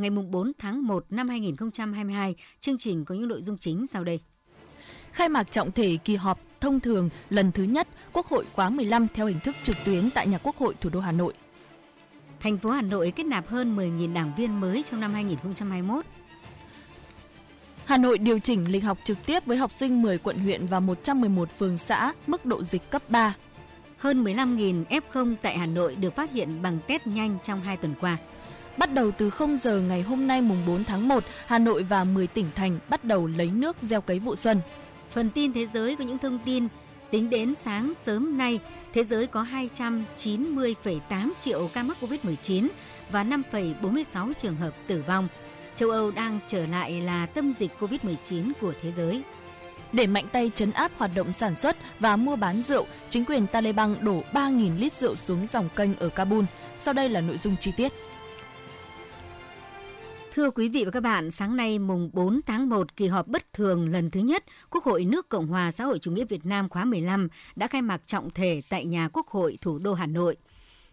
ngày 4 tháng 1 năm 2022. Chương trình có những nội dung chính sau đây. Khai mạc trọng thể kỳ họp thông thường lần thứ nhất Quốc hội khóa 15 theo hình thức trực tuyến tại nhà Quốc hội thủ đô Hà Nội. Thành phố Hà Nội kết nạp hơn 10.000 đảng viên mới trong năm 2021. Hà Nội điều chỉnh lịch học trực tiếp với học sinh 10 quận huyện và 111 phường xã, mức độ dịch cấp 3. Hơn 15.000 F0 tại Hà Nội được phát hiện bằng test nhanh trong 2 tuần qua. Bắt đầu từ 0 giờ ngày hôm nay mùng 4 tháng 1, Hà Nội và 10 tỉnh thành bắt đầu lấy nước gieo cấy vụ xuân. Phần tin thế giới có những thông tin Tính đến sáng sớm nay, thế giới có 290,8 triệu ca mắc COVID-19 và 5,46 trường hợp tử vong. Châu Âu đang trở lại là tâm dịch COVID-19 của thế giới. Để mạnh tay chấn áp hoạt động sản xuất và mua bán rượu, chính quyền Taliban đổ 3.000 lít rượu xuống dòng kênh ở Kabul. Sau đây là nội dung chi tiết. Thưa quý vị và các bạn, sáng nay mùng 4 tháng 1, kỳ họp bất thường lần thứ nhất Quốc hội nước Cộng hòa xã hội chủ nghĩa Việt Nam khóa 15 đã khai mạc trọng thể tại nhà Quốc hội thủ đô Hà Nội.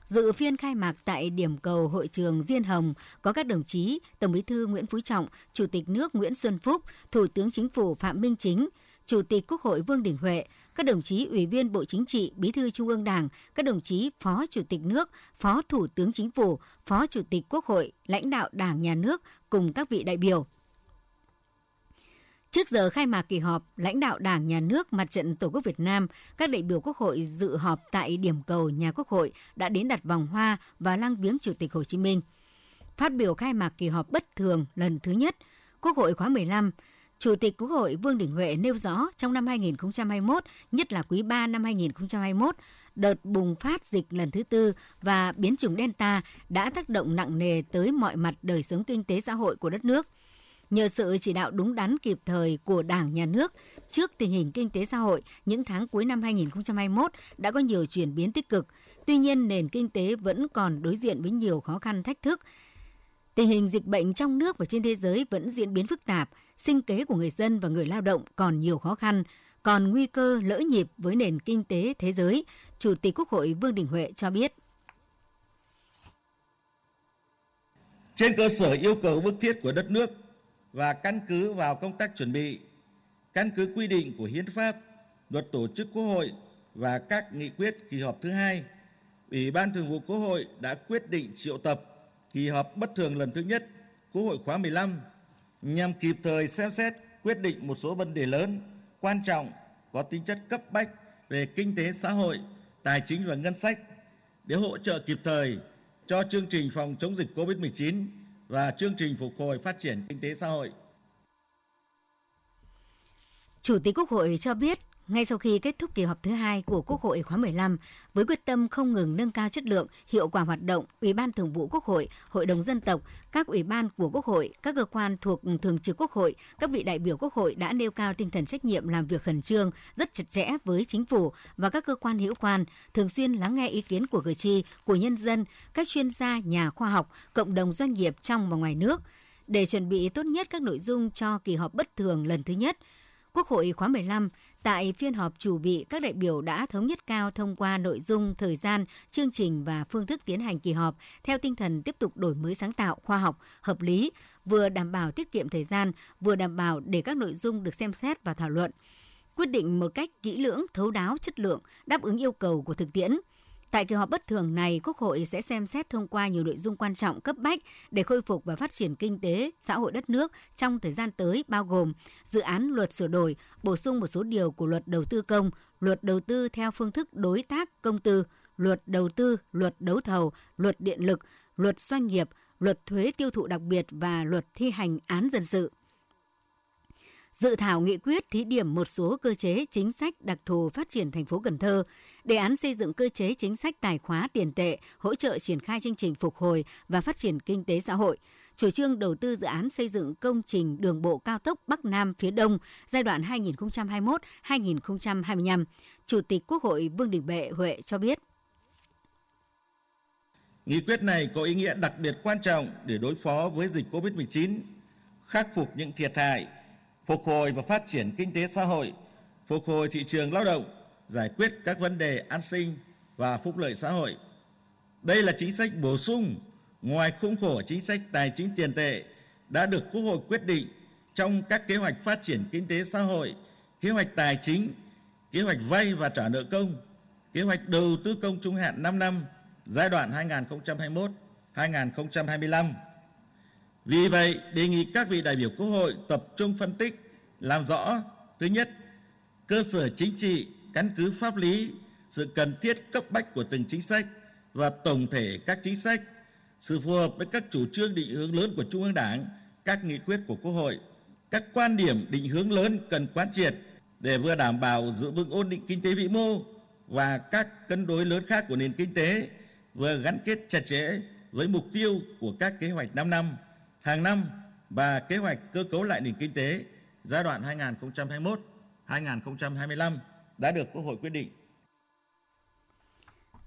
Dự phiên khai mạc tại điểm cầu hội trường Diên Hồng có các đồng chí Tổng Bí thư Nguyễn Phú Trọng, Chủ tịch nước Nguyễn Xuân Phúc, Thủ tướng Chính phủ Phạm Minh Chính, Chủ tịch Quốc hội Vương Đình Huệ, các đồng chí Ủy viên Bộ Chính trị, Bí thư Trung ương Đảng, các đồng chí Phó Chủ tịch nước, Phó Thủ tướng Chính phủ, Phó Chủ tịch Quốc hội, lãnh đạo Đảng, Nhà nước cùng các vị đại biểu. Trước giờ khai mạc kỳ họp, lãnh đạo Đảng, Nhà nước, Mặt trận Tổ quốc Việt Nam, các đại biểu Quốc hội dự họp tại điểm cầu nhà Quốc hội đã đến đặt vòng hoa và lăng viếng Chủ tịch Hồ Chí Minh. Phát biểu khai mạc kỳ họp bất thường lần thứ nhất, Quốc hội khóa 15, Chủ tịch Quốc hội Vương Đình Huệ nêu rõ trong năm 2021, nhất là quý 3 năm 2021, đợt bùng phát dịch lần thứ tư và biến chủng Delta đã tác động nặng nề tới mọi mặt đời sống kinh tế xã hội của đất nước. Nhờ sự chỉ đạo đúng đắn kịp thời của Đảng, Nhà nước, trước tình hình kinh tế xã hội, những tháng cuối năm 2021 đã có nhiều chuyển biến tích cực. Tuy nhiên, nền kinh tế vẫn còn đối diện với nhiều khó khăn thách thức. Tình hình dịch bệnh trong nước và trên thế giới vẫn diễn biến phức tạp, sinh kế của người dân và người lao động còn nhiều khó khăn, còn nguy cơ lỡ nhịp với nền kinh tế thế giới, Chủ tịch Quốc hội Vương Đình Huệ cho biết. Trên cơ sở yêu cầu bức thiết của đất nước và căn cứ vào công tác chuẩn bị, căn cứ quy định của Hiến pháp, luật tổ chức Quốc hội và các nghị quyết kỳ họp thứ hai, Ủy ban Thường vụ Quốc hội đã quyết định triệu tập kỳ họp bất thường lần thứ nhất Quốc hội khóa 15 nhằm kịp thời xem xét quyết định một số vấn đề lớn, quan trọng có tính chất cấp bách về kinh tế xã hội, tài chính và ngân sách để hỗ trợ kịp thời cho chương trình phòng chống dịch COVID-19 và chương trình phục hồi phát triển kinh tế xã hội. Chủ tịch Quốc hội cho biết ngay sau khi kết thúc kỳ họp thứ hai của Quốc hội khóa 15, với quyết tâm không ngừng nâng cao chất lượng, hiệu quả hoạt động, Ủy ban Thường vụ Quốc hội, Hội đồng dân tộc, các ủy ban của Quốc hội, các cơ quan thuộc Thường trực Quốc hội, các vị đại biểu Quốc hội đã nêu cao tinh thần trách nhiệm làm việc khẩn trương, rất chặt chẽ với chính phủ và các cơ quan hữu quan, thường xuyên lắng nghe ý kiến của cử tri, của nhân dân, các chuyên gia, nhà khoa học, cộng đồng doanh nghiệp trong và ngoài nước để chuẩn bị tốt nhất các nội dung cho kỳ họp bất thường lần thứ nhất. Quốc hội khóa 15 Tại phiên họp chủ bị, các đại biểu đã thống nhất cao thông qua nội dung, thời gian, chương trình và phương thức tiến hành kỳ họp theo tinh thần tiếp tục đổi mới sáng tạo, khoa học, hợp lý, vừa đảm bảo tiết kiệm thời gian, vừa đảm bảo để các nội dung được xem xét và thảo luận. Quyết định một cách kỹ lưỡng, thấu đáo, chất lượng, đáp ứng yêu cầu của thực tiễn – Tại kỳ họp bất thường này, Quốc hội sẽ xem xét thông qua nhiều nội dung quan trọng cấp bách để khôi phục và phát triển kinh tế, xã hội đất nước trong thời gian tới bao gồm dự án luật sửa đổi, bổ sung một số điều của luật đầu tư công, luật đầu tư theo phương thức đối tác công tư, luật đầu tư, luật đấu thầu, luật điện lực, luật doanh nghiệp, luật thuế tiêu thụ đặc biệt và luật thi hành án dân sự dự thảo nghị quyết thí điểm một số cơ chế chính sách đặc thù phát triển thành phố Cần Thơ, đề án xây dựng cơ chế chính sách tài khóa tiền tệ, hỗ trợ triển khai chương trình phục hồi và phát triển kinh tế xã hội, chủ trương đầu tư dự án xây dựng công trình đường bộ cao tốc Bắc Nam phía Đông giai đoạn 2021-2025. Chủ tịch Quốc hội Vương Đình Bệ Huệ cho biết. Nghị quyết này có ý nghĩa đặc biệt quan trọng để đối phó với dịch COVID-19, khắc phục những thiệt hại, phục hồi và phát triển kinh tế xã hội, phục hồi thị trường lao động, giải quyết các vấn đề an sinh và phúc lợi xã hội. Đây là chính sách bổ sung ngoài khung khổ chính sách tài chính tiền tệ đã được Quốc hội quyết định trong các kế hoạch phát triển kinh tế xã hội, kế hoạch tài chính, kế hoạch vay và trả nợ công, kế hoạch đầu tư công trung hạn 5 năm giai đoạn 2021-2025. Vì vậy, đề nghị các vị đại biểu Quốc hội tập trung phân tích, làm rõ thứ nhất, cơ sở chính trị, căn cứ pháp lý, sự cần thiết cấp bách của từng chính sách và tổng thể các chính sách sự phù hợp với các chủ trương định hướng lớn của Trung ương Đảng, các nghị quyết của Quốc hội, các quan điểm định hướng lớn cần quán triệt để vừa đảm bảo giữ vững ổn định kinh tế vĩ mô và các cân đối lớn khác của nền kinh tế, vừa gắn kết chặt chẽ với mục tiêu của các kế hoạch 5 năm, hàng năm và kế hoạch cơ cấu lại nền kinh tế giai đoạn 2021-2025 đã được Quốc hội quyết định.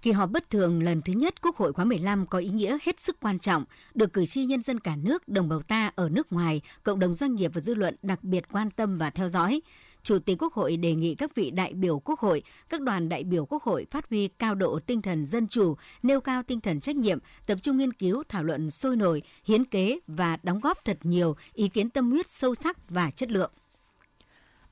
Kỳ họp bất thường lần thứ nhất Quốc hội khóa 15 có ý nghĩa hết sức quan trọng, được cử tri nhân dân cả nước, đồng bào ta ở nước ngoài, cộng đồng doanh nghiệp và dư luận đặc biệt quan tâm và theo dõi. Chủ tịch Quốc hội đề nghị các vị đại biểu Quốc hội, các đoàn đại biểu Quốc hội phát huy cao độ tinh thần dân chủ, nêu cao tinh thần trách nhiệm, tập trung nghiên cứu, thảo luận sôi nổi, hiến kế và đóng góp thật nhiều ý kiến tâm huyết sâu sắc và chất lượng.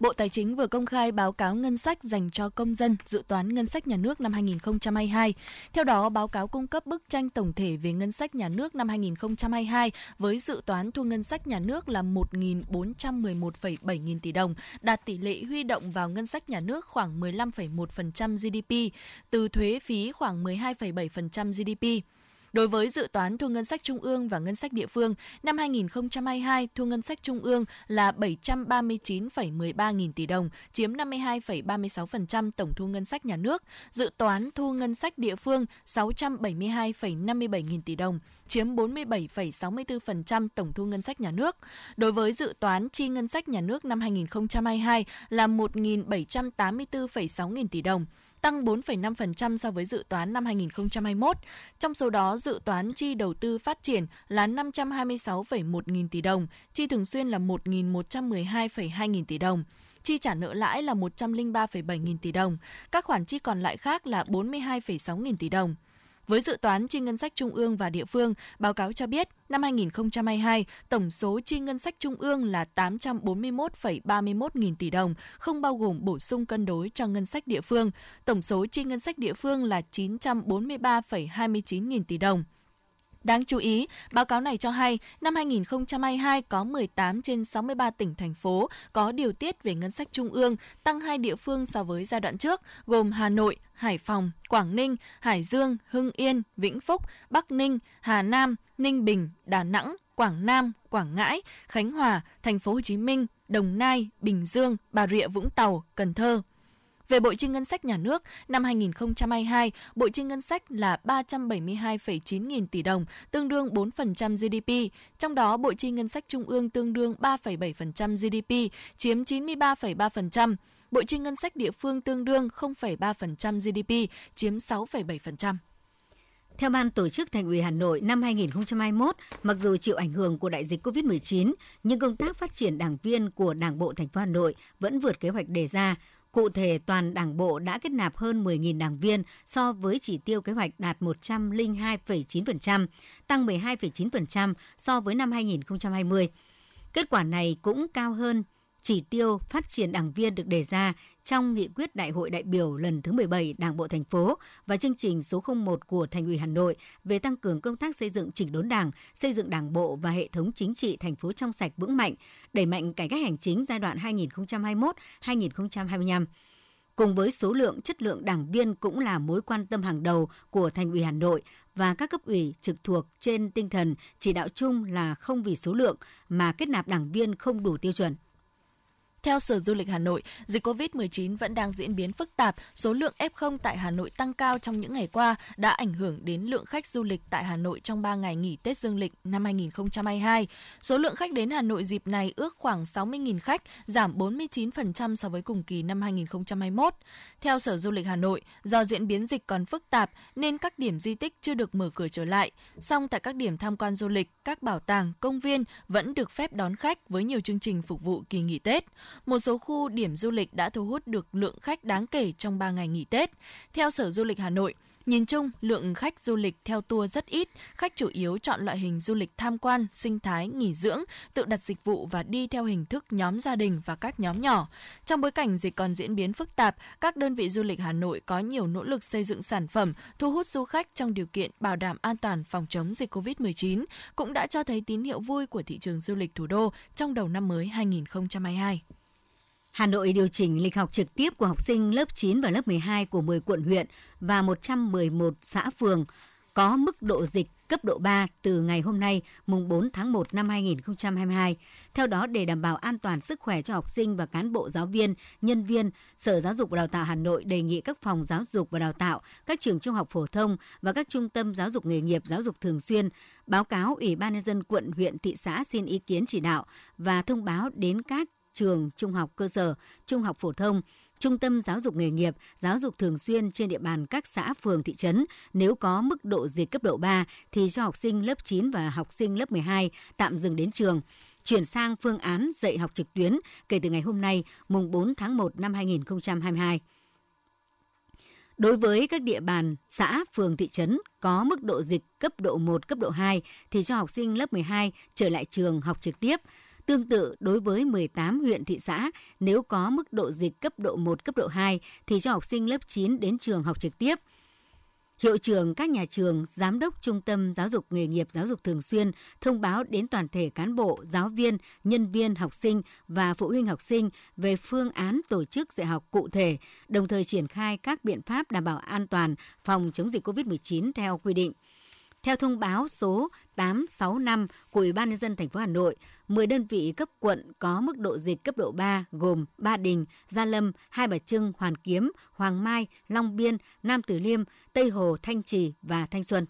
Bộ Tài chính vừa công khai báo cáo ngân sách dành cho công dân dự toán ngân sách nhà nước năm 2022. Theo đó, báo cáo cung cấp bức tranh tổng thể về ngân sách nhà nước năm 2022 với dự toán thu ngân sách nhà nước là 1.411,7 nghìn tỷ đồng, đạt tỷ lệ huy động vào ngân sách nhà nước khoảng 15,1% GDP, từ thuế phí khoảng 12,7% GDP. Đối với dự toán thu ngân sách trung ương và ngân sách địa phương, năm 2022 thu ngân sách trung ương là 739,13 nghìn tỷ đồng, chiếm 52,36% tổng thu ngân sách nhà nước. Dự toán thu ngân sách địa phương 672,57 nghìn tỷ đồng, chiếm 47,64% tổng thu ngân sách nhà nước. Đối với dự toán chi ngân sách nhà nước năm 2022 là 1.784,6 nghìn tỷ đồng, tăng 4,5% so với dự toán năm 2021. Trong số đó, dự toán chi đầu tư phát triển là 526,1 nghìn tỷ đồng, chi thường xuyên là 1.112,2 nghìn tỷ đồng chi trả nợ lãi là 103,7 nghìn tỷ đồng, các khoản chi còn lại khác là 42,6 nghìn tỷ đồng. Với dự toán chi ngân sách trung ương và địa phương, báo cáo cho biết năm 2022, tổng số chi ngân sách trung ương là 841,31 nghìn tỷ đồng, không bao gồm bổ sung cân đối cho ngân sách địa phương. Tổng số chi ngân sách địa phương là 943,29 nghìn tỷ đồng. Đáng chú ý, báo cáo này cho hay năm 2022 có 18 trên 63 tỉnh thành phố có điều tiết về ngân sách trung ương, tăng hai địa phương so với giai đoạn trước, gồm Hà Nội, Hải Phòng, Quảng Ninh, Hải Dương, Hưng Yên, Vĩnh Phúc, Bắc Ninh, Hà Nam, Ninh Bình, Đà Nẵng, Quảng Nam, Quảng Ngãi, Khánh Hòa, Thành phố Hồ Chí Minh, Đồng Nai, Bình Dương, Bà Rịa Vũng Tàu, Cần Thơ. Về bộ chi ngân sách nhà nước, năm 2022, bộ chi ngân sách là 372,9 nghìn tỷ đồng, tương đương 4% GDP, trong đó bộ chi ngân sách trung ương tương đương 3,7% GDP, chiếm 93,3%. Bộ chi ngân sách địa phương tương đương 0,3% GDP, chiếm 6,7%. Theo Ban Tổ chức Thành ủy Hà Nội năm 2021, mặc dù chịu ảnh hưởng của đại dịch COVID-19, nhưng công tác phát triển đảng viên của Đảng bộ thành phố Hà Nội vẫn vượt kế hoạch đề ra. Cụ thể, toàn đảng bộ đã kết nạp hơn 10.000 đảng viên so với chỉ tiêu kế hoạch đạt 102,9%, tăng 12,9% so với năm 2020. Kết quả này cũng cao hơn chỉ tiêu phát triển đảng viên được đề ra trong nghị quyết Đại hội đại biểu lần thứ 17 Đảng bộ thành phố và chương trình số 01 của Thành ủy Hà Nội về tăng cường công tác xây dựng chỉnh đốn Đảng, xây dựng Đảng bộ và hệ thống chính trị thành phố trong sạch vững mạnh, đẩy mạnh cải cách hành chính giai đoạn 2021-2025. Cùng với số lượng chất lượng đảng viên cũng là mối quan tâm hàng đầu của Thành ủy Hà Nội và các cấp ủy trực thuộc trên tinh thần chỉ đạo chung là không vì số lượng mà kết nạp đảng viên không đủ tiêu chuẩn. Theo Sở Du lịch Hà Nội, dịch COVID-19 vẫn đang diễn biến phức tạp, số lượng F0 tại Hà Nội tăng cao trong những ngày qua đã ảnh hưởng đến lượng khách du lịch tại Hà Nội trong 3 ngày nghỉ Tết Dương lịch năm 2022. Số lượng khách đến Hà Nội dịp này ước khoảng 60.000 khách, giảm 49% so với cùng kỳ năm 2021. Theo Sở Du lịch Hà Nội, do diễn biến dịch còn phức tạp nên các điểm di tích chưa được mở cửa trở lại. Song tại các điểm tham quan du lịch, các bảo tàng, công viên vẫn được phép đón khách với nhiều chương trình phục vụ kỳ nghỉ Tết. Một số khu điểm du lịch đã thu hút được lượng khách đáng kể trong 3 ngày nghỉ Tết. Theo Sở Du lịch Hà Nội, Nhìn chung, lượng khách du lịch theo tour rất ít, khách chủ yếu chọn loại hình du lịch tham quan, sinh thái, nghỉ dưỡng, tự đặt dịch vụ và đi theo hình thức nhóm gia đình và các nhóm nhỏ. Trong bối cảnh dịch còn diễn biến phức tạp, các đơn vị du lịch Hà Nội có nhiều nỗ lực xây dựng sản phẩm, thu hút du khách trong điều kiện bảo đảm an toàn phòng chống dịch COVID-19, cũng đã cho thấy tín hiệu vui của thị trường du lịch thủ đô trong đầu năm mới 2022. Hà Nội điều chỉnh lịch học trực tiếp của học sinh lớp 9 và lớp 12 của 10 quận huyện và 111 xã phường có mức độ dịch cấp độ 3 từ ngày hôm nay, mùng 4 tháng 1 năm 2022. Theo đó, để đảm bảo an toàn sức khỏe cho học sinh và cán bộ giáo viên, nhân viên, Sở Giáo dục và Đào tạo Hà Nội đề nghị các phòng giáo dục và đào tạo, các trường trung học phổ thông và các trung tâm giáo dục nghề nghiệp, giáo dục thường xuyên báo cáo Ủy ban nhân dân quận, huyện, thị xã xin ý kiến chỉ đạo và thông báo đến các trường trung học cơ sở, trung học phổ thông, trung tâm giáo dục nghề nghiệp, giáo dục thường xuyên trên địa bàn các xã, phường, thị trấn. Nếu có mức độ dịch cấp độ 3 thì cho học sinh lớp 9 và học sinh lớp 12 tạm dừng đến trường chuyển sang phương án dạy học trực tuyến kể từ ngày hôm nay, mùng 4 tháng 1 năm 2022. Đối với các địa bàn, xã, phường, thị trấn có mức độ dịch cấp độ 1, cấp độ 2 thì cho học sinh lớp 12 trở lại trường học trực tiếp. Tương tự, đối với 18 huyện thị xã, nếu có mức độ dịch cấp độ 1, cấp độ 2 thì cho học sinh lớp 9 đến trường học trực tiếp. Hiệu trưởng các nhà trường, giám đốc trung tâm giáo dục nghề nghiệp giáo dục thường xuyên thông báo đến toàn thể cán bộ, giáo viên, nhân viên, học sinh và phụ huynh học sinh về phương án tổ chức dạy học cụ thể, đồng thời triển khai các biện pháp đảm bảo an toàn phòng chống dịch COVID-19 theo quy định. Theo thông báo số 865 của Ủy ban nhân dân thành phố Hà Nội, 10 đơn vị cấp quận có mức độ dịch cấp độ 3 gồm Ba Đình, Gia Lâm, Hai Bà Trưng, Hoàn Kiếm, Hoàng Mai, Long Biên, Nam Từ Liêm, Tây Hồ, Thanh Trì và Thanh Xuân.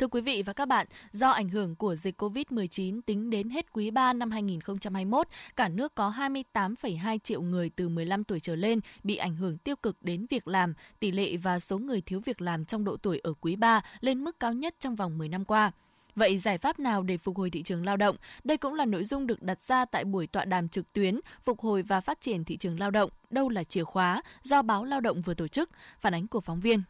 Thưa quý vị và các bạn, do ảnh hưởng của dịch COVID-19 tính đến hết quý 3 năm 2021, cả nước có 28,2 triệu người từ 15 tuổi trở lên bị ảnh hưởng tiêu cực đến việc làm, tỷ lệ và số người thiếu việc làm trong độ tuổi ở quý 3 lên mức cao nhất trong vòng 10 năm qua. Vậy giải pháp nào để phục hồi thị trường lao động? Đây cũng là nội dung được đặt ra tại buổi tọa đàm trực tuyến Phục hồi và phát triển thị trường lao động, đâu là chìa khóa do báo Lao động vừa tổ chức. Phản ánh của phóng viên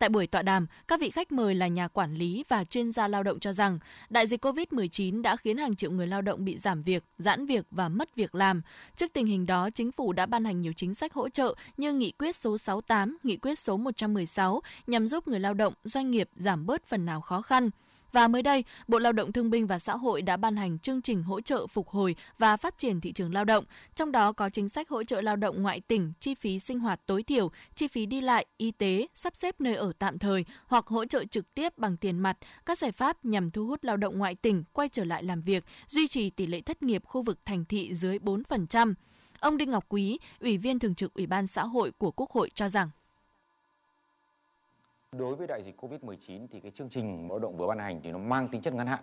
Tại buổi tọa đàm, các vị khách mời là nhà quản lý và chuyên gia lao động cho rằng đại dịch COVID-19 đã khiến hàng triệu người lao động bị giảm việc, giãn việc và mất việc làm. Trước tình hình đó, chính phủ đã ban hành nhiều chính sách hỗ trợ như Nghị quyết số 68, Nghị quyết số 116 nhằm giúp người lao động, doanh nghiệp giảm bớt phần nào khó khăn. Và mới đây, Bộ Lao động Thương binh và Xã hội đã ban hành chương trình hỗ trợ phục hồi và phát triển thị trường lao động, trong đó có chính sách hỗ trợ lao động ngoại tỉnh, chi phí sinh hoạt tối thiểu, chi phí đi lại, y tế, sắp xếp nơi ở tạm thời hoặc hỗ trợ trực tiếp bằng tiền mặt, các giải pháp nhằm thu hút lao động ngoại tỉnh quay trở lại làm việc, duy trì tỷ lệ thất nghiệp khu vực thành thị dưới 4%. Ông Đinh Ngọc Quý, Ủy viên Thường trực Ủy ban Xã hội của Quốc hội cho rằng Đối với đại dịch Covid-19 thì cái chương trình lao động vừa ban hành thì nó mang tính chất ngắn hạn.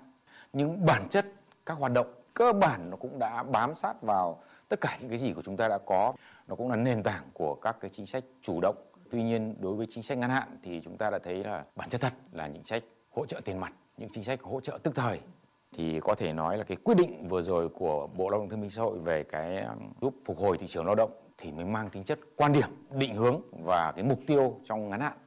Nhưng bản chất các hoạt động cơ bản nó cũng đã bám sát vào tất cả những cái gì của chúng ta đã có. Nó cũng là nền tảng của các cái chính sách chủ động. Tuy nhiên đối với chính sách ngắn hạn thì chúng ta đã thấy là bản chất thật là những chính sách hỗ trợ tiền mặt, những chính sách hỗ trợ tức thời thì có thể nói là cái quyết định vừa rồi của Bộ Lao động Thương binh Xã hội về cái um, giúp phục hồi thị trường lao động thì mới mang tính chất quan điểm, định hướng và cái mục tiêu trong ngắn hạn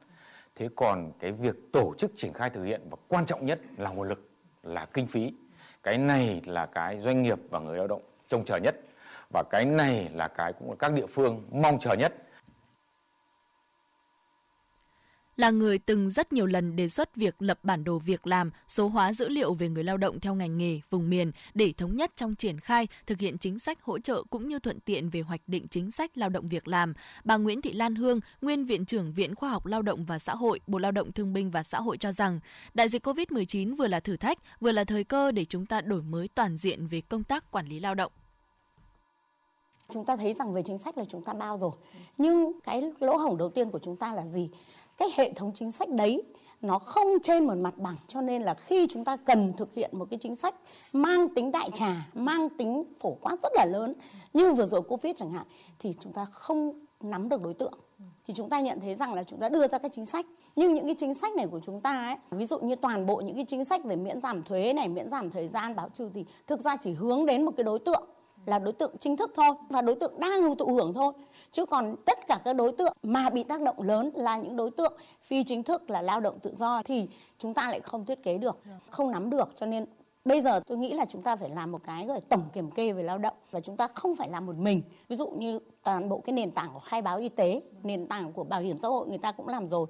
thế còn cái việc tổ chức triển khai thực hiện và quan trọng nhất là nguồn lực, là kinh phí. Cái này là cái doanh nghiệp và người lao động trông chờ nhất. Và cái này là cái cũng là các địa phương mong chờ nhất là người từng rất nhiều lần đề xuất việc lập bản đồ việc làm, số hóa dữ liệu về người lao động theo ngành nghề, vùng miền để thống nhất trong triển khai, thực hiện chính sách hỗ trợ cũng như thuận tiện về hoạch định chính sách lao động việc làm. Bà Nguyễn Thị Lan Hương, nguyên viện trưởng Viện Khoa học Lao động và Xã hội, Bộ Lao động Thương binh và Xã hội cho rằng, đại dịch COVID-19 vừa là thử thách, vừa là thời cơ để chúng ta đổi mới toàn diện về công tác quản lý lao động chúng ta thấy rằng về chính sách là chúng ta bao rồi nhưng cái lỗ hổng đầu tiên của chúng ta là gì cái hệ thống chính sách đấy nó không trên một mặt bằng, cho nên là khi chúng ta cần thực hiện một cái chính sách mang tính đại trà, mang tính phổ quát rất là lớn, như vừa rồi covid chẳng hạn, thì chúng ta không nắm được đối tượng. Thì chúng ta nhận thấy rằng là chúng ta đưa ra các chính sách, nhưng những cái chính sách này của chúng ta ấy, ví dụ như toàn bộ những cái chính sách về miễn giảm thuế này, miễn giảm thời gian báo trừ thì thực ra chỉ hướng đến một cái đối tượng là đối tượng chính thức thôi, và đối tượng đang thụ hưởng thôi chứ còn tất cả các đối tượng mà bị tác động lớn là những đối tượng phi chính thức là lao động tự do thì chúng ta lại không thiết kế được không nắm được. Cho nên bây giờ tôi nghĩ là chúng ta phải làm một cái gọi tổng kiểm kê về lao động và chúng ta không phải làm một mình. Ví dụ như toàn bộ cái nền tảng của khai báo y tế nền tảng của bảo hiểm xã hội người ta cũng làm rồi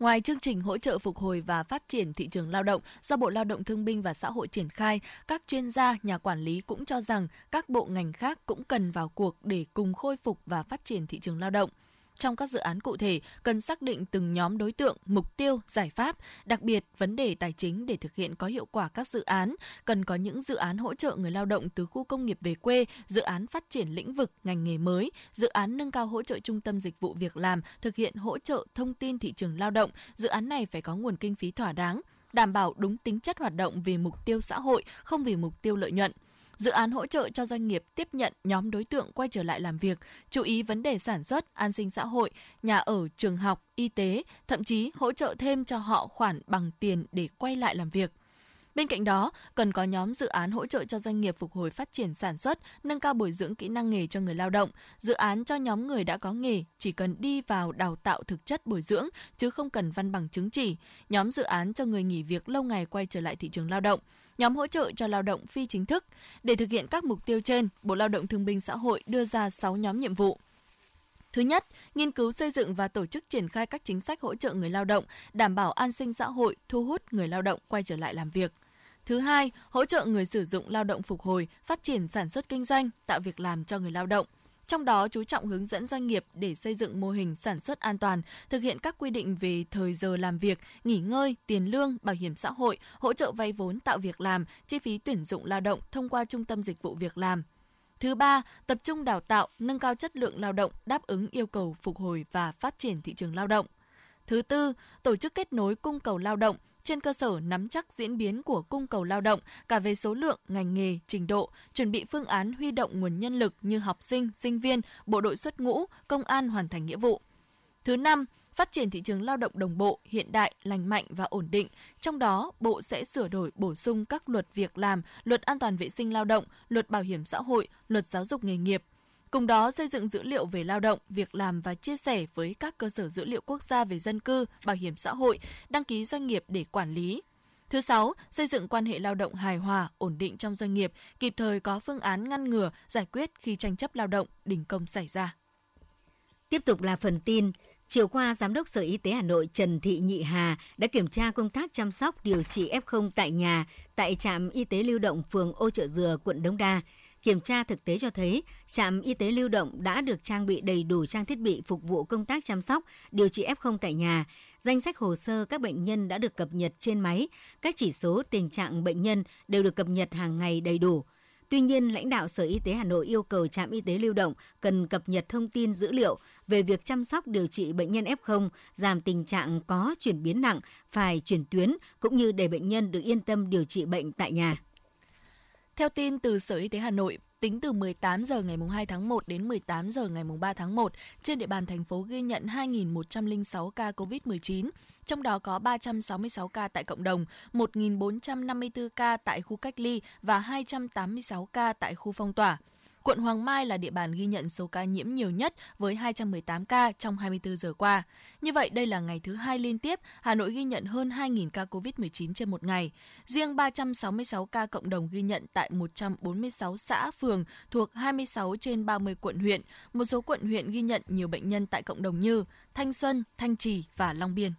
Ngoài chương trình hỗ trợ phục hồi và phát triển thị trường lao động do Bộ Lao động Thương binh và Xã hội triển khai, các chuyên gia, nhà quản lý cũng cho rằng các bộ ngành khác cũng cần vào cuộc để cùng khôi phục và phát triển thị trường lao động trong các dự án cụ thể cần xác định từng nhóm đối tượng, mục tiêu, giải pháp, đặc biệt vấn đề tài chính để thực hiện có hiệu quả các dự án, cần có những dự án hỗ trợ người lao động từ khu công nghiệp về quê, dự án phát triển lĩnh vực ngành nghề mới, dự án nâng cao hỗ trợ trung tâm dịch vụ việc làm, thực hiện hỗ trợ thông tin thị trường lao động, dự án này phải có nguồn kinh phí thỏa đáng, đảm bảo đúng tính chất hoạt động vì mục tiêu xã hội, không vì mục tiêu lợi nhuận. Dự án hỗ trợ cho doanh nghiệp tiếp nhận nhóm đối tượng quay trở lại làm việc, chú ý vấn đề sản xuất, an sinh xã hội, nhà ở, trường học, y tế, thậm chí hỗ trợ thêm cho họ khoản bằng tiền để quay lại làm việc. Bên cạnh đó, cần có nhóm dự án hỗ trợ cho doanh nghiệp phục hồi phát triển sản xuất, nâng cao bồi dưỡng kỹ năng nghề cho người lao động. Dự án cho nhóm người đã có nghề chỉ cần đi vào đào tạo thực chất bồi dưỡng chứ không cần văn bằng chứng chỉ. Nhóm dự án cho người nghỉ việc lâu ngày quay trở lại thị trường lao động nhóm hỗ trợ cho lao động phi chính thức. Để thực hiện các mục tiêu trên, Bộ Lao động Thương binh Xã hội đưa ra 6 nhóm nhiệm vụ. Thứ nhất, nghiên cứu xây dựng và tổ chức triển khai các chính sách hỗ trợ người lao động, đảm bảo an sinh xã hội, thu hút người lao động quay trở lại làm việc. Thứ hai, hỗ trợ người sử dụng lao động phục hồi, phát triển sản xuất kinh doanh, tạo việc làm cho người lao động – trong đó chú trọng hướng dẫn doanh nghiệp để xây dựng mô hình sản xuất an toàn, thực hiện các quy định về thời giờ làm việc, nghỉ ngơi, tiền lương, bảo hiểm xã hội, hỗ trợ vay vốn tạo việc làm, chi phí tuyển dụng lao động thông qua trung tâm dịch vụ việc làm. Thứ ba, tập trung đào tạo, nâng cao chất lượng lao động đáp ứng yêu cầu phục hồi và phát triển thị trường lao động. Thứ tư, tổ chức kết nối cung cầu lao động, trên cơ sở nắm chắc diễn biến của cung cầu lao động cả về số lượng, ngành nghề, trình độ, chuẩn bị phương án huy động nguồn nhân lực như học sinh, sinh viên, bộ đội xuất ngũ, công an hoàn thành nghĩa vụ. Thứ năm, phát triển thị trường lao động đồng bộ, hiện đại, lành mạnh và ổn định. Trong đó, Bộ sẽ sửa đổi bổ sung các luật việc làm, luật an toàn vệ sinh lao động, luật bảo hiểm xã hội, luật giáo dục nghề nghiệp, Cùng đó xây dựng dữ liệu về lao động, việc làm và chia sẻ với các cơ sở dữ liệu quốc gia về dân cư, bảo hiểm xã hội, đăng ký doanh nghiệp để quản lý. Thứ sáu, xây dựng quan hệ lao động hài hòa, ổn định trong doanh nghiệp, kịp thời có phương án ngăn ngừa, giải quyết khi tranh chấp lao động, đình công xảy ra. Tiếp tục là phần tin. Chiều qua, Giám đốc Sở Y tế Hà Nội Trần Thị Nhị Hà đã kiểm tra công tác chăm sóc điều trị F0 tại nhà tại trạm y tế lưu động phường Ô Trợ Dừa, quận Đống Đa. Kiểm tra thực tế cho thấy, trạm y tế lưu động đã được trang bị đầy đủ trang thiết bị phục vụ công tác chăm sóc, điều trị F0 tại nhà. Danh sách hồ sơ các bệnh nhân đã được cập nhật trên máy, các chỉ số tình trạng bệnh nhân đều được cập nhật hàng ngày đầy đủ. Tuy nhiên, lãnh đạo Sở Y tế Hà Nội yêu cầu trạm y tế lưu động cần cập nhật thông tin dữ liệu về việc chăm sóc điều trị bệnh nhân F0, giảm tình trạng có chuyển biến nặng, phải chuyển tuyến, cũng như để bệnh nhân được yên tâm điều trị bệnh tại nhà. Theo tin từ Sở Y tế Hà Nội, tính từ 18 giờ ngày 2 tháng 1 đến 18 giờ ngày 3 tháng 1, trên địa bàn thành phố ghi nhận 2.106 ca COVID-19, trong đó có 366 ca tại cộng đồng, 1.454 ca tại khu cách ly và 286 ca tại khu phong tỏa. Quận Hoàng Mai là địa bàn ghi nhận số ca nhiễm nhiều nhất với 218 ca trong 24 giờ qua. Như vậy, đây là ngày thứ hai liên tiếp Hà Nội ghi nhận hơn 2.000 ca COVID-19 trên một ngày. Riêng 366 ca cộng đồng ghi nhận tại 146 xã, phường thuộc 26 trên 30 quận huyện. Một số quận huyện ghi nhận nhiều bệnh nhân tại cộng đồng như Thanh Xuân, Thanh Trì và Long Biên.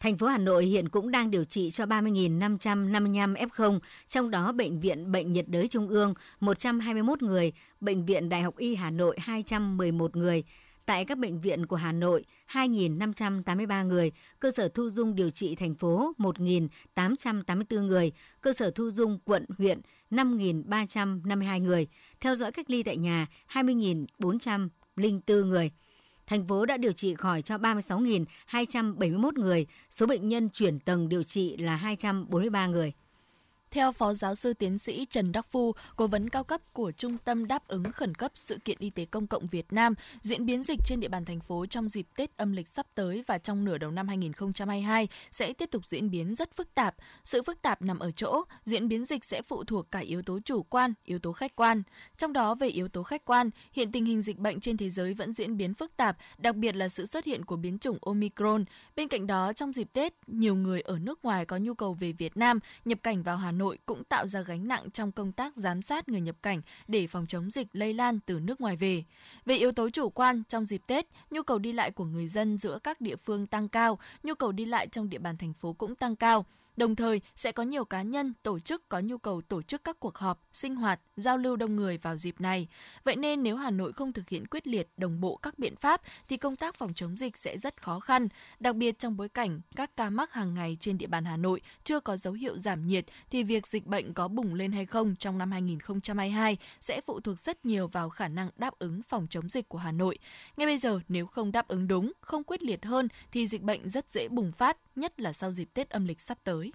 Thành phố Hà Nội hiện cũng đang điều trị cho 30.555 F0, trong đó Bệnh viện Bệnh nhiệt đới Trung ương 121 người, Bệnh viện Đại học Y Hà Nội 211 người. Tại các bệnh viện của Hà Nội, 2.583 người, cơ sở thu dung điều trị thành phố 1.884 người, cơ sở thu dung quận, huyện 5.352 người, theo dõi cách ly tại nhà 20.404 người thành phố đã điều trị khỏi cho 36.271 người, số bệnh nhân chuyển tầng điều trị là 243 người. Theo Phó Giáo sư Tiến sĩ Trần Đắc Phu, cố vấn cao cấp của Trung tâm Đáp ứng Khẩn cấp Sự kiện Y tế Công cộng Việt Nam, diễn biến dịch trên địa bàn thành phố trong dịp Tết âm lịch sắp tới và trong nửa đầu năm 2022 sẽ tiếp tục diễn biến rất phức tạp. Sự phức tạp nằm ở chỗ, diễn biến dịch sẽ phụ thuộc cả yếu tố chủ quan, yếu tố khách quan. Trong đó về yếu tố khách quan, hiện tình hình dịch bệnh trên thế giới vẫn diễn biến phức tạp, đặc biệt là sự xuất hiện của biến chủng Omicron. Bên cạnh đó, trong dịp Tết, nhiều người ở nước ngoài có nhu cầu về Việt Nam, nhập cảnh vào Hà Nội Nội cũng tạo ra gánh nặng trong công tác giám sát người nhập cảnh để phòng chống dịch lây lan từ nước ngoài về. Về yếu tố chủ quan, trong dịp Tết, nhu cầu đi lại của người dân giữa các địa phương tăng cao, nhu cầu đi lại trong địa bàn thành phố cũng tăng cao. Đồng thời, sẽ có nhiều cá nhân, tổ chức có nhu cầu tổ chức các cuộc họp, sinh hoạt, giao lưu đông người vào dịp này. Vậy nên nếu Hà Nội không thực hiện quyết liệt đồng bộ các biện pháp thì công tác phòng chống dịch sẽ rất khó khăn, đặc biệt trong bối cảnh các ca mắc hàng ngày trên địa bàn Hà Nội chưa có dấu hiệu giảm nhiệt thì việc dịch bệnh có bùng lên hay không trong năm 2022 sẽ phụ thuộc rất nhiều vào khả năng đáp ứng phòng chống dịch của Hà Nội. Ngay bây giờ nếu không đáp ứng đúng, không quyết liệt hơn thì dịch bệnh rất dễ bùng phát, nhất là sau dịp Tết âm lịch sắp tới.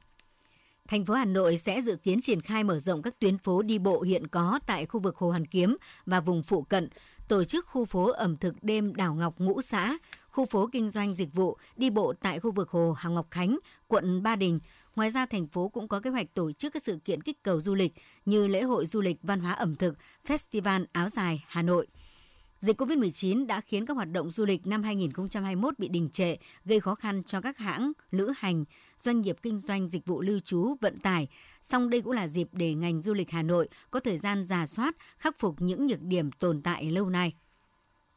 Thành phố Hà Nội sẽ dự kiến triển khai mở rộng các tuyến phố đi bộ hiện có tại khu vực Hồ Hoàn Kiếm và vùng phụ cận, tổ chức khu phố ẩm thực đêm Đảo Ngọc Ngũ Xã, khu phố kinh doanh dịch vụ đi bộ tại khu vực Hồ hàng Ngọc Khánh, quận Ba Đình. Ngoài ra, thành phố cũng có kế hoạch tổ chức các sự kiện kích cầu du lịch như lễ hội du lịch văn hóa ẩm thực, Festival Áo Dài Hà Nội – Dịch COVID-19 đã khiến các hoạt động du lịch năm 2021 bị đình trệ, gây khó khăn cho các hãng, lữ hành, doanh nghiệp kinh doanh dịch vụ lưu trú, vận tải. Song đây cũng là dịp để ngành du lịch Hà Nội có thời gian giả soát, khắc phục những nhược điểm tồn tại lâu nay.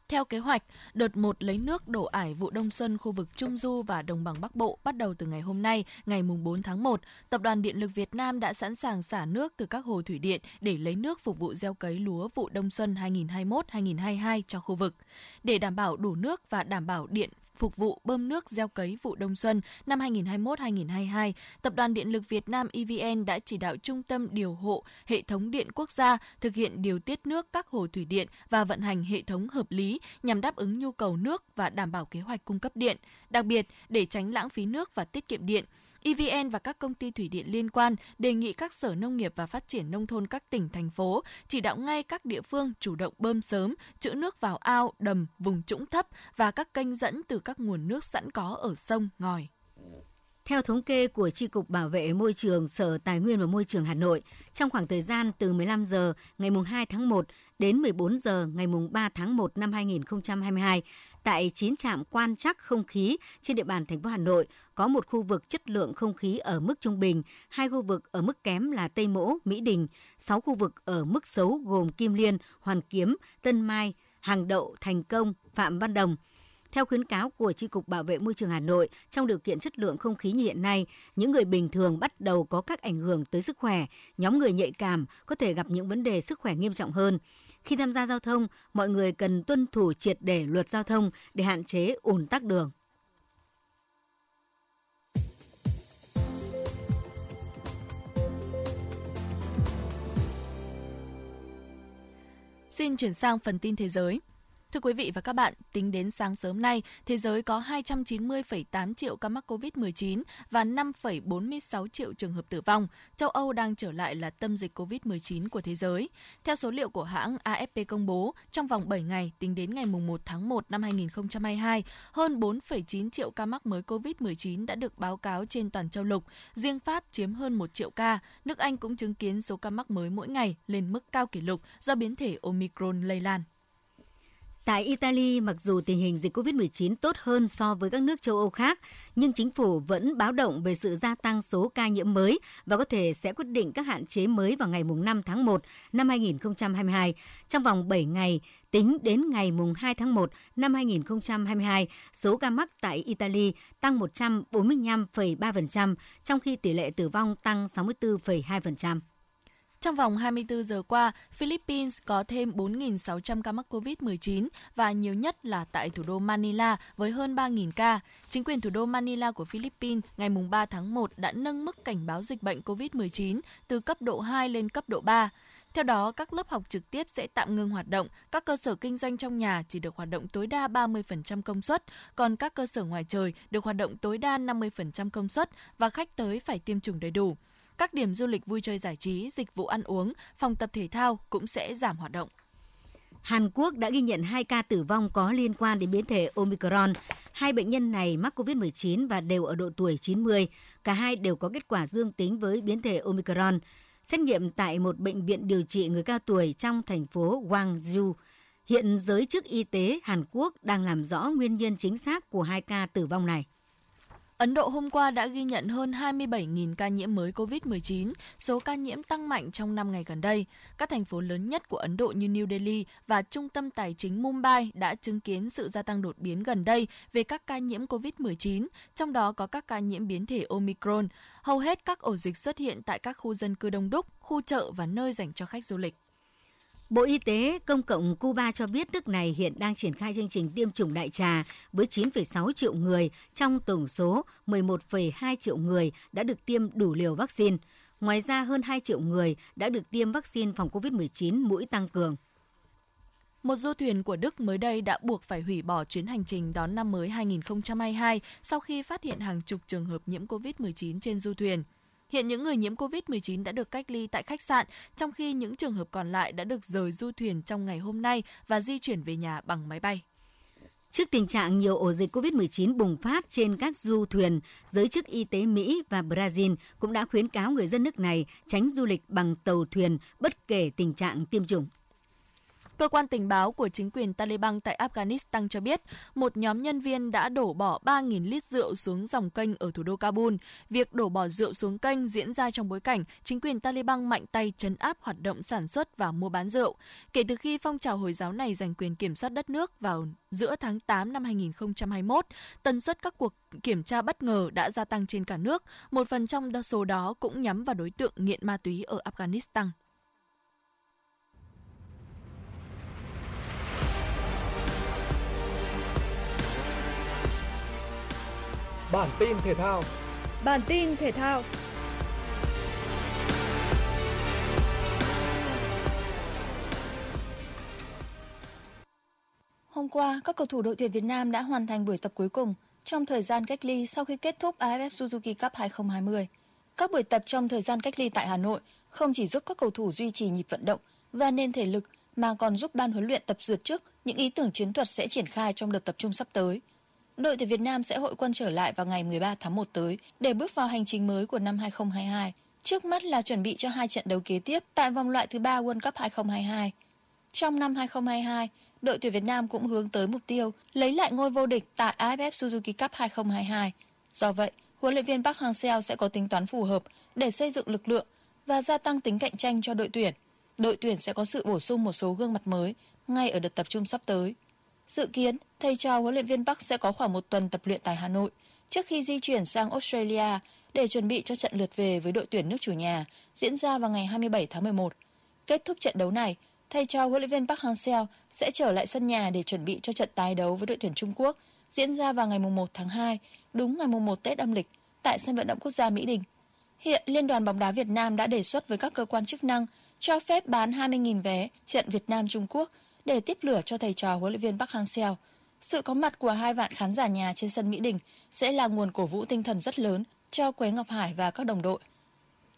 Theo kế hoạch, đợt 1 lấy nước đổ ải vụ đông xuân khu vực Trung Du và Đồng bằng Bắc Bộ bắt đầu từ ngày hôm nay, ngày 4 tháng 1. Tập đoàn Điện lực Việt Nam đã sẵn sàng xả nước từ các hồ thủy điện để lấy nước phục vụ gieo cấy lúa vụ đông xuân 2021-2022 cho khu vực. Để đảm bảo đủ nước và đảm bảo điện phục vụ bơm nước gieo cấy vụ đông xuân năm 2021-2022, Tập đoàn Điện lực Việt Nam EVN đã chỉ đạo Trung tâm điều hộ hệ thống điện quốc gia thực hiện điều tiết nước các hồ thủy điện và vận hành hệ thống hợp lý nhằm đáp ứng nhu cầu nước và đảm bảo kế hoạch cung cấp điện. Đặc biệt, để tránh lãng phí nước và tiết kiệm điện, EVN và các công ty thủy điện liên quan đề nghị các sở nông nghiệp và phát triển nông thôn các tỉnh, thành phố chỉ đạo ngay các địa phương chủ động bơm sớm, trữ nước vào ao, đầm, vùng trũng thấp và các kênh dẫn từ các nguồn nước sẵn có ở sông, ngòi. Theo thống kê của Tri Cục Bảo vệ Môi trường Sở Tài nguyên và Môi trường Hà Nội, trong khoảng thời gian từ 15 giờ ngày 2 tháng 1 đến 14 giờ ngày 3 tháng 1 năm 2022, tại 9 trạm quan trắc không khí trên địa bàn thành phố Hà Nội có một khu vực chất lượng không khí ở mức trung bình, hai khu vực ở mức kém là Tây Mỗ, Mỹ Đình, 6 khu vực ở mức xấu gồm Kim Liên, Hoàn Kiếm, Tân Mai, Hàng Đậu, Thành Công, Phạm Văn Đồng – theo khuyến cáo của Tri Cục Bảo vệ Môi trường Hà Nội, trong điều kiện chất lượng không khí như hiện nay, những người bình thường bắt đầu có các ảnh hưởng tới sức khỏe, nhóm người nhạy cảm có thể gặp những vấn đề sức khỏe nghiêm trọng hơn. Khi tham gia giao thông, mọi người cần tuân thủ triệt để luật giao thông để hạn chế ùn tắc đường. Xin chuyển sang phần tin thế giới. Thưa quý vị và các bạn, tính đến sáng sớm nay, thế giới có 290,8 triệu ca mắc COVID-19 và 5,46 triệu trường hợp tử vong. Châu Âu đang trở lại là tâm dịch COVID-19 của thế giới. Theo số liệu của hãng AFP công bố, trong vòng 7 ngày, tính đến ngày 1 tháng 1 năm 2022, hơn 4,9 triệu ca mắc mới COVID-19 đã được báo cáo trên toàn châu lục. Riêng Pháp chiếm hơn 1 triệu ca. Nước Anh cũng chứng kiến số ca mắc mới mỗi ngày lên mức cao kỷ lục do biến thể Omicron lây lan. Tại Italy, mặc dù tình hình dịch COVID-19 tốt hơn so với các nước châu Âu khác, nhưng chính phủ vẫn báo động về sự gia tăng số ca nhiễm mới và có thể sẽ quyết định các hạn chế mới vào ngày 5 tháng 1 năm 2022. Trong vòng 7 ngày, tính đến ngày 2 tháng 1 năm 2022, số ca mắc tại Italy tăng 145,3%, trong khi tỷ lệ tử vong tăng 64,2%. Trong vòng 24 giờ qua, Philippines có thêm 4.600 ca mắc COVID-19 và nhiều nhất là tại thủ đô Manila với hơn 3.000 ca. Chính quyền thủ đô Manila của Philippines ngày 3 tháng 1 đã nâng mức cảnh báo dịch bệnh COVID-19 từ cấp độ 2 lên cấp độ 3. Theo đó, các lớp học trực tiếp sẽ tạm ngưng hoạt động, các cơ sở kinh doanh trong nhà chỉ được hoạt động tối đa 30% công suất, còn các cơ sở ngoài trời được hoạt động tối đa 50% công suất và khách tới phải tiêm chủng đầy đủ các điểm du lịch vui chơi giải trí, dịch vụ ăn uống, phòng tập thể thao cũng sẽ giảm hoạt động. Hàn Quốc đã ghi nhận 2 ca tử vong có liên quan đến biến thể Omicron. Hai bệnh nhân này mắc COVID-19 và đều ở độ tuổi 90. Cả hai đều có kết quả dương tính với biến thể Omicron. Xét nghiệm tại một bệnh viện điều trị người cao tuổi trong thành phố Gwangju. Hiện giới chức y tế Hàn Quốc đang làm rõ nguyên nhân chính xác của hai ca tử vong này. Ấn Độ hôm qua đã ghi nhận hơn 27.000 ca nhiễm mới COVID-19, số ca nhiễm tăng mạnh trong 5 ngày gần đây. Các thành phố lớn nhất của Ấn Độ như New Delhi và trung tâm tài chính Mumbai đã chứng kiến sự gia tăng đột biến gần đây về các ca nhiễm COVID-19, trong đó có các ca nhiễm biến thể Omicron. Hầu hết các ổ dịch xuất hiện tại các khu dân cư đông đúc, khu chợ và nơi dành cho khách du lịch. Bộ Y tế Công cộng Cuba cho biết nước này hiện đang triển khai chương trình tiêm chủng đại trà với 9,6 triệu người trong tổng số 11,2 triệu người đã được tiêm đủ liều vaccine. Ngoài ra, hơn 2 triệu người đã được tiêm vaccine phòng COVID-19 mũi tăng cường. Một du thuyền của Đức mới đây đã buộc phải hủy bỏ chuyến hành trình đón năm mới 2022 sau khi phát hiện hàng chục trường hợp nhiễm COVID-19 trên du thuyền. Hiện những người nhiễm COVID-19 đã được cách ly tại khách sạn, trong khi những trường hợp còn lại đã được rời du thuyền trong ngày hôm nay và di chuyển về nhà bằng máy bay. Trước tình trạng nhiều ổ dịch COVID-19 bùng phát trên các du thuyền, giới chức y tế Mỹ và Brazil cũng đã khuyến cáo người dân nước này tránh du lịch bằng tàu thuyền bất kể tình trạng tiêm chủng. Cơ quan tình báo của chính quyền Taliban tại Afghanistan cho biết, một nhóm nhân viên đã đổ bỏ 3.000 lít rượu xuống dòng kênh ở thủ đô Kabul. Việc đổ bỏ rượu xuống kênh diễn ra trong bối cảnh chính quyền Taliban mạnh tay chấn áp hoạt động sản xuất và mua bán rượu. Kể từ khi phong trào Hồi giáo này giành quyền kiểm soát đất nước vào giữa tháng 8 năm 2021, tần suất các cuộc kiểm tra bất ngờ đã gia tăng trên cả nước. Một phần trong số đó cũng nhắm vào đối tượng nghiện ma túy ở Afghanistan. Bản tin thể thao. Bản tin thể thao. Hôm qua, các cầu thủ đội tuyển Việt Nam đã hoàn thành buổi tập cuối cùng trong thời gian cách ly sau khi kết thúc AFF Suzuki Cup 2020. Các buổi tập trong thời gian cách ly tại Hà Nội không chỉ giúp các cầu thủ duy trì nhịp vận động và nên thể lực mà còn giúp ban huấn luyện tập dượt trước những ý tưởng chiến thuật sẽ triển khai trong đợt tập trung sắp tới đội tuyển Việt Nam sẽ hội quân trở lại vào ngày 13 tháng 1 tới để bước vào hành trình mới của năm 2022. Trước mắt là chuẩn bị cho hai trận đấu kế tiếp tại vòng loại thứ ba World Cup 2022. Trong năm 2022, đội tuyển Việt Nam cũng hướng tới mục tiêu lấy lại ngôi vô địch tại AFF Suzuki Cup 2022. Do vậy, huấn luyện viên Park Hang-seo sẽ có tính toán phù hợp để xây dựng lực lượng và gia tăng tính cạnh tranh cho đội tuyển. Đội tuyển sẽ có sự bổ sung một số gương mặt mới ngay ở đợt tập trung sắp tới. Dự kiến, thầy trò huấn luyện viên Bắc sẽ có khoảng một tuần tập luyện tại Hà Nội trước khi di chuyển sang Australia để chuẩn bị cho trận lượt về với đội tuyển nước chủ nhà diễn ra vào ngày 27 tháng 11. Kết thúc trận đấu này, thầy trò huấn luyện viên Park Hang-seo sẽ trở lại sân nhà để chuẩn bị cho trận tái đấu với đội tuyển Trung Quốc diễn ra vào ngày 1 tháng 2, đúng ngày 1 Tết âm lịch tại sân vận động quốc gia Mỹ Đình. Hiện Liên đoàn bóng đá Việt Nam đã đề xuất với các cơ quan chức năng cho phép bán 20.000 vé trận Việt Nam Trung Quốc để tiếp lửa cho thầy trò huấn luyện viên Park Hang-seo. Sự có mặt của hai vạn khán giả nhà trên sân Mỹ Đình sẽ là nguồn cổ vũ tinh thần rất lớn cho Quế Ngọc Hải và các đồng đội.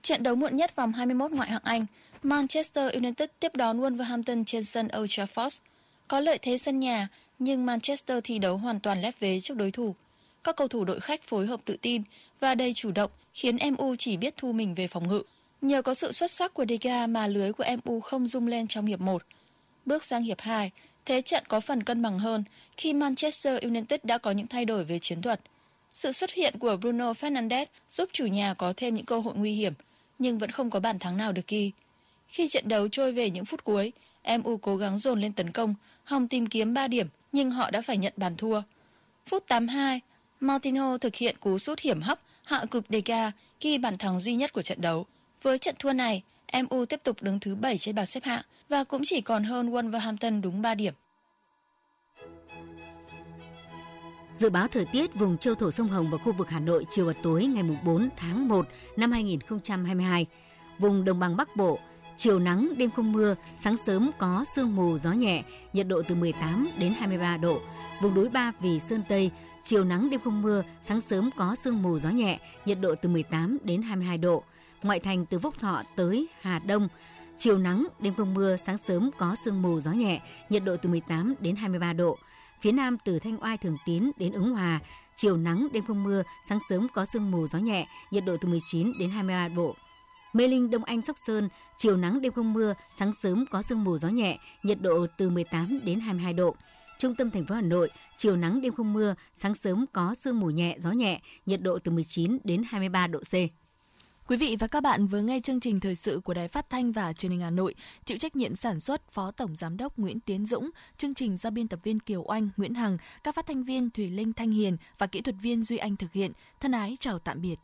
Trận đấu muộn nhất vòng 21 ngoại hạng Anh, Manchester United tiếp đón Wolverhampton trên sân Old Trafford. Có lợi thế sân nhà, nhưng Manchester thi đấu hoàn toàn lép vế trước đối thủ. Các cầu thủ đội khách phối hợp tự tin và đầy chủ động khiến MU chỉ biết thu mình về phòng ngự. Nhờ có sự xuất sắc của Dega mà lưới của MU không rung lên trong hiệp 1. Bước sang hiệp 2, thế trận có phần cân bằng hơn khi Manchester United đã có những thay đổi về chiến thuật. Sự xuất hiện của Bruno Fernandes giúp chủ nhà có thêm những cơ hội nguy hiểm, nhưng vẫn không có bàn thắng nào được ghi. Khi trận đấu trôi về những phút cuối, MU cố gắng dồn lên tấn công, hòng tìm kiếm 3 điểm, nhưng họ đã phải nhận bàn thua. Phút 82, Martino thực hiện cú sút hiểm hóc hạ cực Dega ghi bàn thắng duy nhất của trận đấu. Với trận thua này, MU tiếp tục đứng thứ 7 trên bảng xếp hạng và cũng chỉ còn hơn Wolverhampton đúng 3 điểm. Dự báo thời tiết vùng châu thổ sông Hồng và khu vực Hà Nội chiều và tối ngày 4 tháng 1 năm 2022. Vùng đồng bằng Bắc Bộ, chiều nắng, đêm không mưa, sáng sớm có sương mù, gió nhẹ, nhiệt độ từ 18 đến 23 độ. Vùng núi Ba Vì Sơn Tây, chiều nắng, đêm không mưa, sáng sớm có sương mù, gió nhẹ, nhiệt độ từ 18 đến 22 độ. Ngoại thành từ Phúc Thọ tới Hà Đông, chiều nắng, đêm không mưa, sáng sớm có sương mù, gió nhẹ, nhiệt độ từ 18 đến 23 độ. Phía Nam từ Thanh Oai Thường Tín đến Ứng Hòa, chiều nắng, đêm không mưa, sáng sớm có sương mù, gió nhẹ, nhiệt độ từ 19 đến 23 độ. Mê Linh Đông Anh Sóc Sơn, chiều nắng đêm không mưa, sáng sớm có sương mù gió nhẹ, nhiệt độ từ 18 đến 22 độ. Trung tâm thành phố Hà Nội, chiều nắng đêm không mưa, sáng sớm có sương mù nhẹ, gió nhẹ, nhiệt độ từ 19 đến 23 độ C. Quý vị và các bạn vừa nghe chương trình thời sự của Đài Phát thanh và Truyền hình Hà Nội, chịu trách nhiệm sản xuất Phó Tổng giám đốc Nguyễn Tiến Dũng, chương trình do biên tập viên Kiều Oanh, Nguyễn Hằng, các phát thanh viên Thủy Linh Thanh Hiền và kỹ thuật viên Duy Anh thực hiện. Thân ái chào tạm biệt.